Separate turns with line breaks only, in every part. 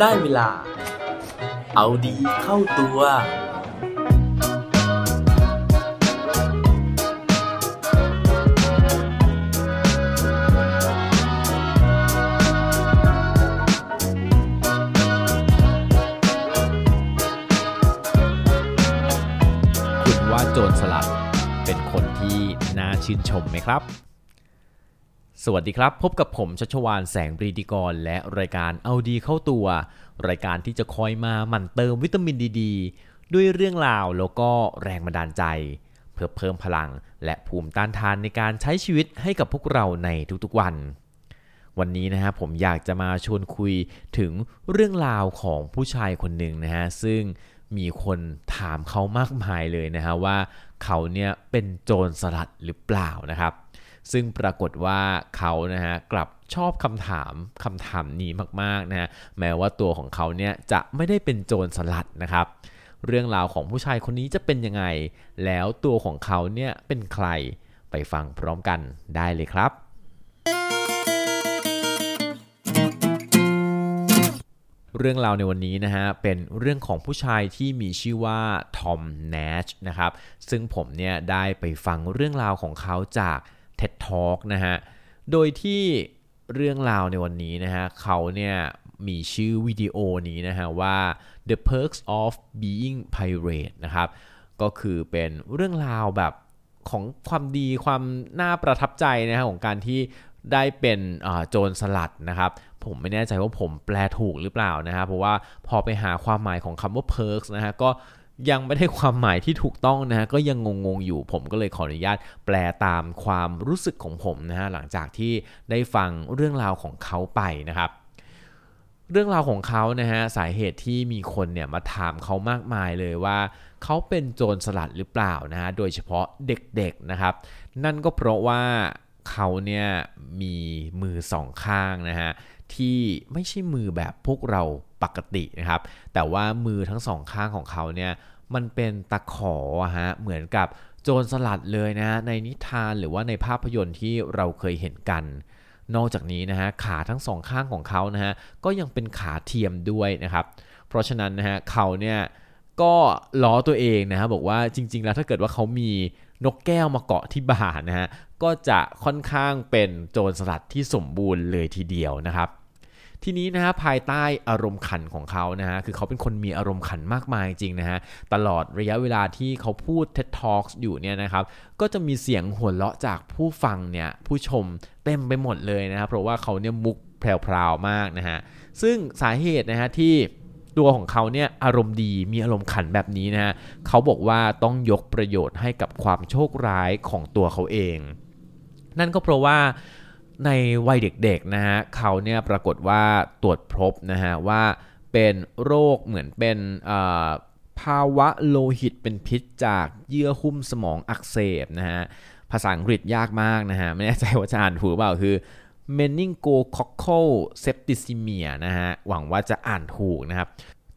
ได้เวลา เอาดีเข้าตัว
คุณว่าโจรสลัดเป็นคนที่น่าชื่นชมไหมครับ สวัสดีครับ พบกับผมชัชวานแสงบรีดีกร และรายการเอาดีเข้าตัว รายการที่จะคอยมาหมั่นเติมวิตามินดีดด้วยเรื่องราวแล้วก็แรงบันดาลใจ เพื่อเพิ่มพลังและภูมิต้านทานในการใช้ชีวิตให้กับพวกเราในทุกๆวัน วันนี้นะฮะผมอยากจะมาชวนคุยถึงเรื่องราวของผู้ชายคนหนึ่งนะฮะซึ่งมีคนถามเขามากมายเลยนะฮะว่าเขาเนี่ยเป็นโจรสลัดหรือเปล่านะครับ ซึ่งปรากฏว่าเขานะฮะกลับชอบคำถามคำถามนี้มากๆนะฮะแม้ว่าตัวของเขาเนี่ยจะไม่ได้เป็นโจรสลัดนะครับ เรื่องราวของผู้ชายคนนี้จะเป็นยังไง แล้วตัวของเขาเนี่ยเป็นใครไปฟังพร้อมกันได้เลยครับ เรื่องราวในวันนี้นะฮะเป็นเรื่องของผู้ชายที่มีชื่อว่าทอมเนชนะครับซึ่งผมเนี่ยได้ไปฟังเรื่องราวของเขาจาก TED Talk นะฮะ โดยที่เรื่องราวในวันนี้นะฮะเขาเนี่ยมีชื่อวิดีโอนี้นะฮะว่า The Perks of Being Pirate นะครับ ก็คือเป็นเรื่องราวแบบของความดีความน่าประทับใจนะฮะของการที่ได้เป็นโจรสลัดนะครับ ผมไม่แน่ใจว่าผมแปลถูกหรือเปล่านะฮะเพราะว่าพอไปหาความหมายของคำว่า perks นะฮะก็ ยังไม่ได้ความหมายที่ถูกต้องนะฮะก็ยังงงๆอยู่ผมก็เลยขออนุญาตแปลตามความรู้สึกของผมนะฮะหลังจากที่ได้ฟังเรื่องราวของเขาไปนะครับเรื่องราวของเขานะฮะสาเหตุที่มีคนเนี่ยมาถามเขามากมายเลยว่า เขาเป็นโจรสลัดหรือเปล่านะฮะโดยเฉพาะเด็กๆนะครับ นั่นก็เพราะว่าเขาเนี่ยมีมือสองข้างนะฮะที่ไม่ใช่มือแบบพวกเราปกตินะครับ แต่ว่ามือทั้งสองข้างของเขาเนี่ย มันเป็นตะขอฮะเหมือนกับโจรสลัดเลยนะฮะในนิทานหรือว่าในภาพยนตร์ที่เราเคยเห็นกัน นอกจากนี้นะฮะขาทั้งสองข้างของเขานะฮะก็ยังเป็นขาเทียมด้วยนะครับ เพราะฉะนั้นนะฮะเขาเนี่ยก็ล้อตัวเองนะฮะบอกว่าจริง ๆ แล้วถ้าเกิดว่าเขามีนกแก้วมาเกาะที่บ่านะฮะก็จะค่อนข้างเป็นโจรสลัดที่สมบูรณ์เลยทีเดียวนะครับ ทีนี้นะฮะภายใต้อารมณ์ขันของเขานะฮะคือเขาเป็นคนมีอารมณ์ขันมากมายจริงนะฮะตลอดระยะเวลาที่เขาพูด TED Talks อยู่เนี่ยนะครับก็จะมีเสียงหัวเราะจากผู้ฟังเนี่ยผู้ชมเต็มไปหมดเลยนะครับเพราะว่าเขาเนี่ยมุกแพรวๆมากนะฮะซึ่งสาเหตุนะฮะที่ตัวของเขาเนี่ยอารมณ์ดีมีอารมณ์ขันแบบนี้นะฮะเขาบอกว่าต้องยกประโยชน์ให้กับความโชคร้ายของตัวเขาเอง นั่นก็เพราะว่า ในวัยเด็กๆนะฮะเขาเนี่ยปรากฏว่าตรวจพบนะฮะว่าเป็นโรคเหมือนเป็นภาวะโลหิตเป็นพิษจากเยื่อหุ้มสมองอักเสบนะฮะภาษาอังกฤษยากมากนะฮะไม่แน่ใจว่าจะอ่านถูกเปล่าคือ meningococcal septicemia นะฮะหวังว่าจะอ่านถูกนะครับ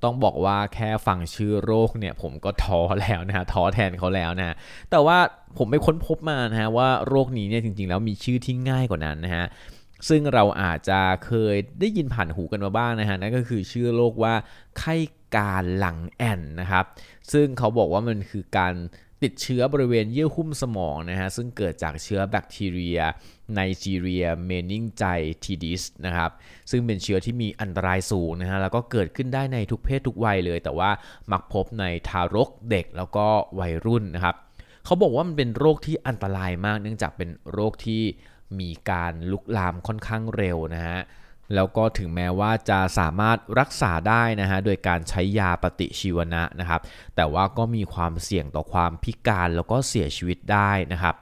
ต้องบอกว่าแค่ฟังชื่อโรคเนี่ยผมก็ท้อแล้วนะฮะท้อแทนเขาแล้วนะฮะแต่ว่าผมไปค้นพบมานะฮะว่าโรคนี้เนี่ยจริงๆ แล้วมีชื่อที่ง่ายกว่านั้นนะฮะซึ่งเราอาจจะเคยได้ยินผ่านหูกันมาบ้างนะฮะนั่นก็คือชื่อโรคว่าไข้การหลังแอนนะครับ ซึ่งเขาบอกว่ามันคือการ ติดเชื้อบริเวณเยื่อหุ้มสมองนะฮะซึ่งเกิดจากเชื้อแบคทีเรียไนจีเรียเมนิงไจทีดิสนะครับซึ่งเป็นเชื้อที่มีอันตรายสูงนะฮะแล้วก็เกิดขึ้นได้ในทุกเพศทุกวัยเลย แต่ว่ามักพบในทารกเด็กแล้วก็วัยรุ่นนะครับเขาบอกว่ามันเป็นโรคที่อันตรายมาก เนื่องจากเป็นโรคที่มีการลุกลามค่อนข้างเร็วนะฮะ แล้วก็ถึงแม้ว่าจะสามารถรักษาได้นะฮะโดยการใช้ยาปฏิชีวนะนะครับ แต่ว่าก็มีความเสี่ยงต่อความพิการแล้วก็เสียชีวิตได้นะครับ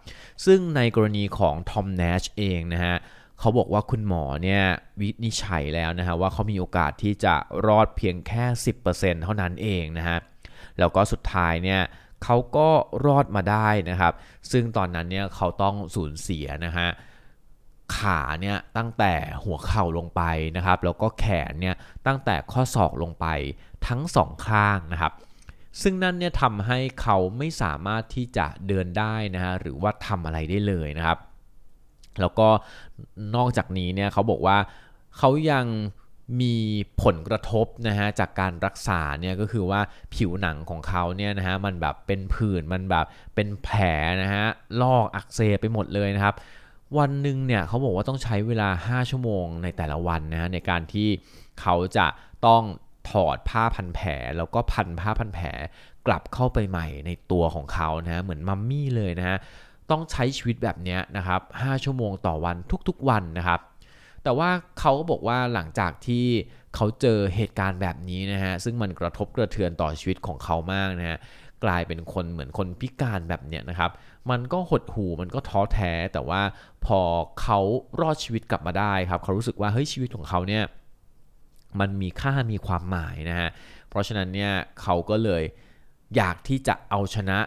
ซึ่งในกรณีของทอมเนชเองนะฮะเขาบอกว่าคุณหมอเนี่ยวินิจฉัยแล้วนะฮะว่าเขามีโอกาสที่จะรอดเพียงแค่ 10%เท่านั้นเองนะฮะแล้วก็สุดท้ายเนี่ยเขาก็รอดมาได้นะครับ ซึ่งตอนนั้นเนี่ยเขาต้องสูญเสียนะฮะ ขาเนี่ยตั้งแต่หัวเข่าลงไปนะครับ แล้วก็แขนเนี่ยตั้งแต่ข้อศอกลงไปทั้งสองข้างนะครับ ซึ่งนั่นเนี่ยทำให้เขาไม่สามารถที่จะเดินได้นะฮะหรือว่าทำอะไรได้เลยนะครับ แล้วก็นอกจากนี้เนี่ยเขาบอกว่าเขายังมีผลกระทบนะฮะจากการรักษาเนี่ยก็คือว่าผิวหนังของเขาเนี่ยนะฮะมันแบบเป็นผื่นมันแบบเป็นแผลนะฮะลอกอักเสบไปหมดเลยนะครับ วันหนึ่งเนี่ยเขาบอกว่าต้องใช้เวลา 5 ชั่วโมงในแต่ละวันนะในการที่เขาจะต้องถอดผ้าพันแผลแล้วก็พันผ้าพันแผลกลับเข้าไปใหม่ในตัวของเขานะเหมือนมัมมี่เลยนะฮะต้องใช้ชีวิตแบบนี้นะครับ5ชั่วโมงต่อวันทุกๆวันนะครับ แต่ว่าเขาก็บอกว่าหลังจากที่เขาเจอเหตุการณ์แบบนี้นะฮะซึ่งมันกระทบกระเทือนต่อชีวิตของเขามากนะฮะ กลายเป็นคนเหมือนคนพิการแบบเนี้ยนะครับ มันก็หดหู่มันก็ท้อแท้ แต่ว่าพอเขารอดชีวิตกลับมาได้ครับ เขารู้สึกว่าเฮ้ยชีวิตของเขาเนี่ยมันมีค่ามีความหมายนะฮะ เพราะฉะนั้นเนี่ยเขาก็เลยอยากที่จะเอาชนะ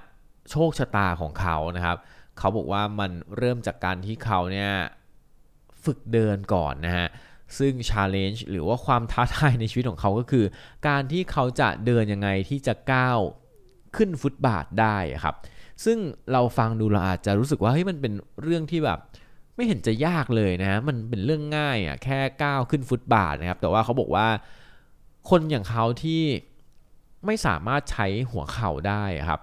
โชคชะตาของเขานะครับ เขาบอกว่ามันเริ่มจากการที่เขาเนี่ยฝึกเดินก่อนนะฮะ ซึ่ง challenge หรือว่าความท้าทายในชีวิตของเขาก็คือ การที่เขาจะเดินยังไงที่จะก้าว ขึ้นฟุตบาทได้ครับ ซึ่งเราฟังดูเราอาจจะรู้สึกว่าเฮ้ยมันเป็นเรื่องที่แบบไม่เห็นจะยากเลยนะ มันเป็นเรื่องง่ายอะแค่ก้าวขึ้นฟุตบาทนะครับ แต่ว่าเขาบอกว่าคนอย่างเขาที่ไม่สามารถใช้หัวเข่าได้ครับ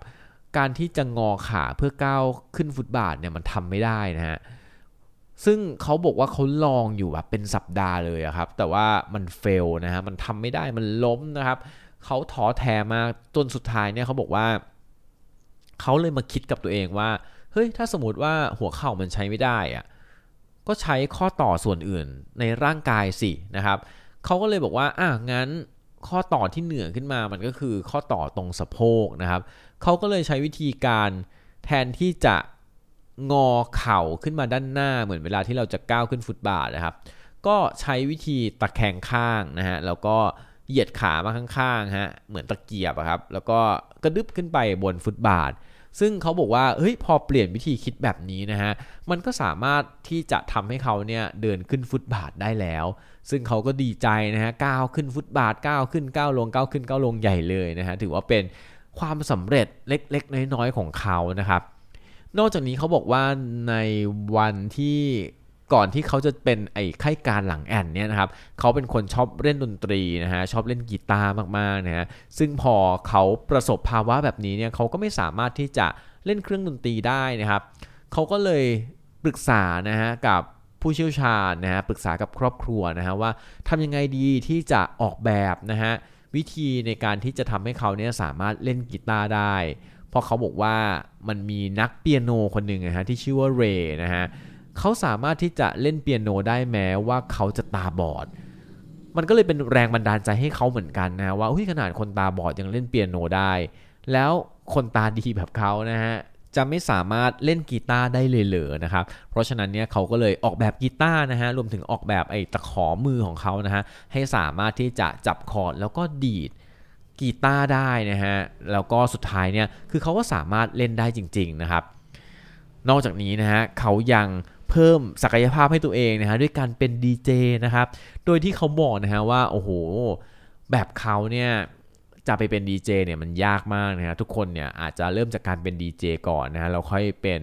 การที่จะงอขาเพื่อก้าวขึ้นฟุตบาทเนี่ยมันทำไม่ได้นะฮะ ซึ่งเขาบอกว่าเขาลองอยู่แบบเป็นสัปดาห์เลยครับ แต่ว่ามันเฟลนะฮะ มันทำไม่ได้ มันล้มนะครับ เขาท้อแท้มากจนสุดท้ายเนี่ยเขาบอกว่า เขาเลยมาคิดกับตัวเองว่า เฮ้ย ถ้าสมมติว่าหัวเข่ามันใช้ไม่ได้อะก็ใช้ข้อต่อส่วนอื่นในร่างกายสินะครับ เขาก็เลยบอกว่า อะงั้นข้อต่อที่เหนือขึ้นมา มันก็คือข้อต่อตรงสะโพกนะครับ เขาก็เลยใช้วิธีการแทนที่จะงอเข่าขึ้นมาด้านหน้าเหมือนเวลาที่เราจะก้าวขึ้นฟุตบาทนะครับ ก็ใช้วิธีตะแคงข้างนะฮะ แล้วก็เหยียดขามาข้างๆฮะเหมือนตะเกียบครับ แล้วก็กระดึบขึ้นไปบนฟุตบาท ซึ่งเขาบอกว่าเฮ้ยพอเปลี่ยนวิธีคิดแบบนี้นะฮะมันก็สามารถที่จะทำให้เขาเนี่ยเดินขึ้นฟุตบาทได้แล้ว ซึ่งเขาก็ดีใจนะฮะก้าวขึ้นฟุตบาทก้าวขึ้นก้าวลงก้าวขึ้นก้าวลงใหญ่เลยนะฮะถือว่าเป็นความสำเร็จเล็กๆ น้อยๆ ของเขานะครับ นอกจากนี้เขาบอกว่าในวันที่ ก่อนที่เขาจะเป็นไอ้ไข้การหลังแอนเนี่ยนะครับเขาเป็นคนชอบเล่นดนตรีนะฮะชอบเล่นกีตาร์มากๆนะฮะซึ่งพอเขาประสบภาวะแบบนี้เนี่ยเขาก็ไม่สามารถที่จะเล่นเครื่องดนตรีได้นะครับเขาก็เลยปรึกษานะฮะกับผู้เชี่ยวชาญนะฮะปรึกษากับครอบครัวนะฮะว่าทำยังไงดีที่จะออกแบบนะฮะวิธีในการที่จะทำให้เขาเนี่ยสามารถเล่นกีตาร์ได้ เพราะเขาบอกว่ามันมีนักเปียโนคนหนึ่งนะฮะที่ชื่อว่าเรย์นะฮะเเขาสามารถที่จะเล่นเปียโนได้แม้ว่าเขาจะตาบอด มันก็เลยเป็นแรงบันดาลใจให้เขาเหมือนกันนะว่าขนาดคนตาบอดยังเล่นเปียโนได้ แล้วคนตาดีแบบเขานะฮะจะไม่สามารถเล่นกีตาร์ได้เลยเหรอนะครับ เพราะฉะนั้นเนี่ยเขาก็เลยออกแบบกีตาร์นะฮะ รวมถึงออกแบบไอ้ตะขอมือของเขานะฮะ ให้สามารถที่จะจับคอร์ดแล้วก็ดีดกีตาร์ได้นะฮะ แล้วก็สุดท้ายเนี่ย คือเขาก็สามารถเล่นได้จริงๆนะครับ นอกจากนี้นะฮะเขายัง เพิ่มศักยภาพให้ตัวเองนะฮะด้วยการเป็นดีเจนะครับ โดยที่เขาบอกนะฮะว่าโอ้โห แบบเขาเนี่ยจะไปเป็นดีเจเนี่ยมันยากมากนะฮะทุกคนเนี่ยอาจจะเริ่มจากการเป็นดีเจก่อนนะฮะแล้วค่อยเป็น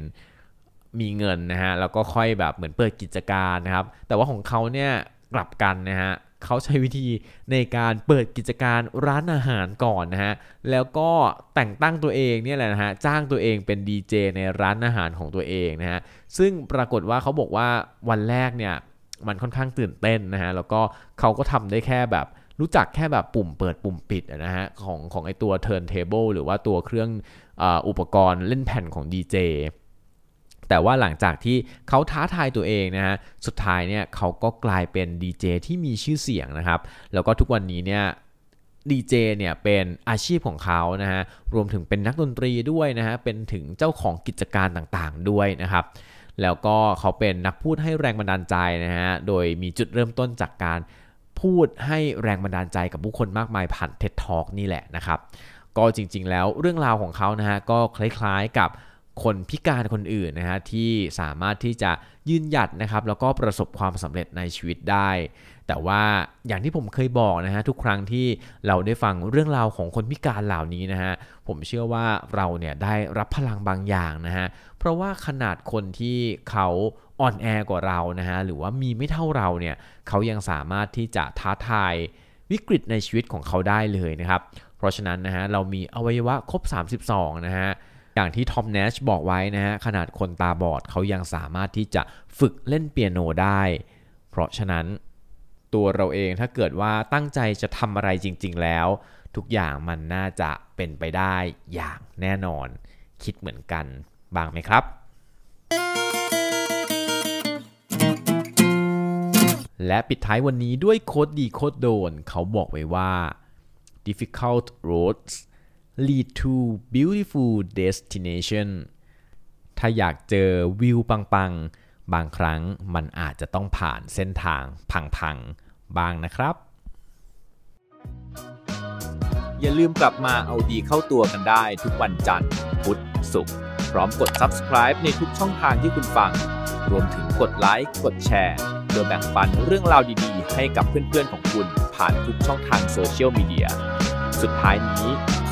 มีเงินนะฮะแล้วก็ค่อยแบบเหมือนเปิดกิจการนะครับ แต่ว่าของเขาเนี่ยกลับกันนะฮะ เขาใช้วิธีในการเปิดกิจการร้านอาหารก่อนนะฮะ แล้วก็แต่งตั้งตัวเองเนี่ยแหละนะฮะ จ้างตัวเองเป็นดีเจในร้านอาหารของตัวเองนะฮะ ซึ่งปรากฏว่าเขาบอกว่าวันแรกเนี่ยมันค่อนข้างตื่นเต้นนะฮะ แล้วก็เขาก็ทำได้แค่แบบรู้จักแค่แบบปุ่มเปิดปุ่มปิดนะฮะของของไอตัว turntable หรือว่าตัวเครื่องออุปกรณ์เล่นแผ่นของ DJ แต่ว่าหลังจากที่เขาท้าทายตัวเองนะฮะสุดท้ายเนี่ยเขาก็กลายเป็นดีเจที่มีชื่อเสียงนะครับแล้วก็ทุกวันนี้เนี่ยดีเจเนี่ยเป็นอาชีพของเขานะฮะรวมถึงเป็นนักดนตรีด้วยนะฮะเป็นถึงเจ้าของกิจการต่างๆด้วยนะครับแล้วก็เขาเป็นนักพูดให้แรงบันดาลใจนะฮะโดยมีจุดเริ่มต้นจากการพูดให้แรงบันดาลใจกับผู้คนมากมายผ่านเท็ดทอกนี่แหละนะครับก็จริงๆแล้วเรื่องราวของเขานะฮะก็คล้ายๆกับ คนพิการคนอื่นนะฮะที่สามารถที่จะยืนหยัดนะครับแล้วก็ประสบความสำเร็จในชีวิตได้ แต่ว่าอย่างที่ผมเคยบอกนะฮะทุกครั้งที่เราได้ฟังเรื่องราวของคนพิการเหล่านี้นะฮะผมเชื่อว่าเราเนี่ยได้รับพลังบางอย่างนะฮะเพราะว่าขนาดคนที่เขาอ่อนแอกว่าเรานะฮะหรือว่ามีไม่เท่าเราเนี่ยเขายังสามารถที่จะท้าทายวิกฤตในชีวิตของเขาได้เลยนะครับ เพราะฉะนั้นนะฮะเรามีอวัยวะครบ 32 นะฮะ อย่างที่ทอมเนชบอกไว้นะฮะขนาดคนตาบอดเขายังสามารถที่จะฝึกเล่นเปียโนได้ เพราะฉะนั้นตัวเราเองถ้าเกิดว่าตั้งใจจะทำอะไรจริง ๆ แล้ว ทุกอย่างมันน่าจะเป็นไปได้อย่างแน่นอน คิดเหมือนกันบ้างไหมครับ และปิดท้ายวันนี้ด้วยโคดดีโคดโดน เขาบอกไว้ว่า difficult roads lead to beautiful destination ถ้าอยากเจอวิวปังๆ บางครั้งมันอาจจะต้องผ่านเส้นทางพังๆ บ้างนะครับ
อย่าลืมกลับมาเอาดีเข้าตัวกันได้ทุกวันจันทร์ พุธ ศุกร์ พร้อมกด subscribe ในทุกช่องทางที่คุณฟัง รวมถึงกดไลค์ กดแชร์ โดยแบ่งปันเรื่องราวดีๆ ให้กับเพื่อนๆ ของคุณผ่านทุกช่องทางโซเชียลมีเดีย สุดท้ายนี้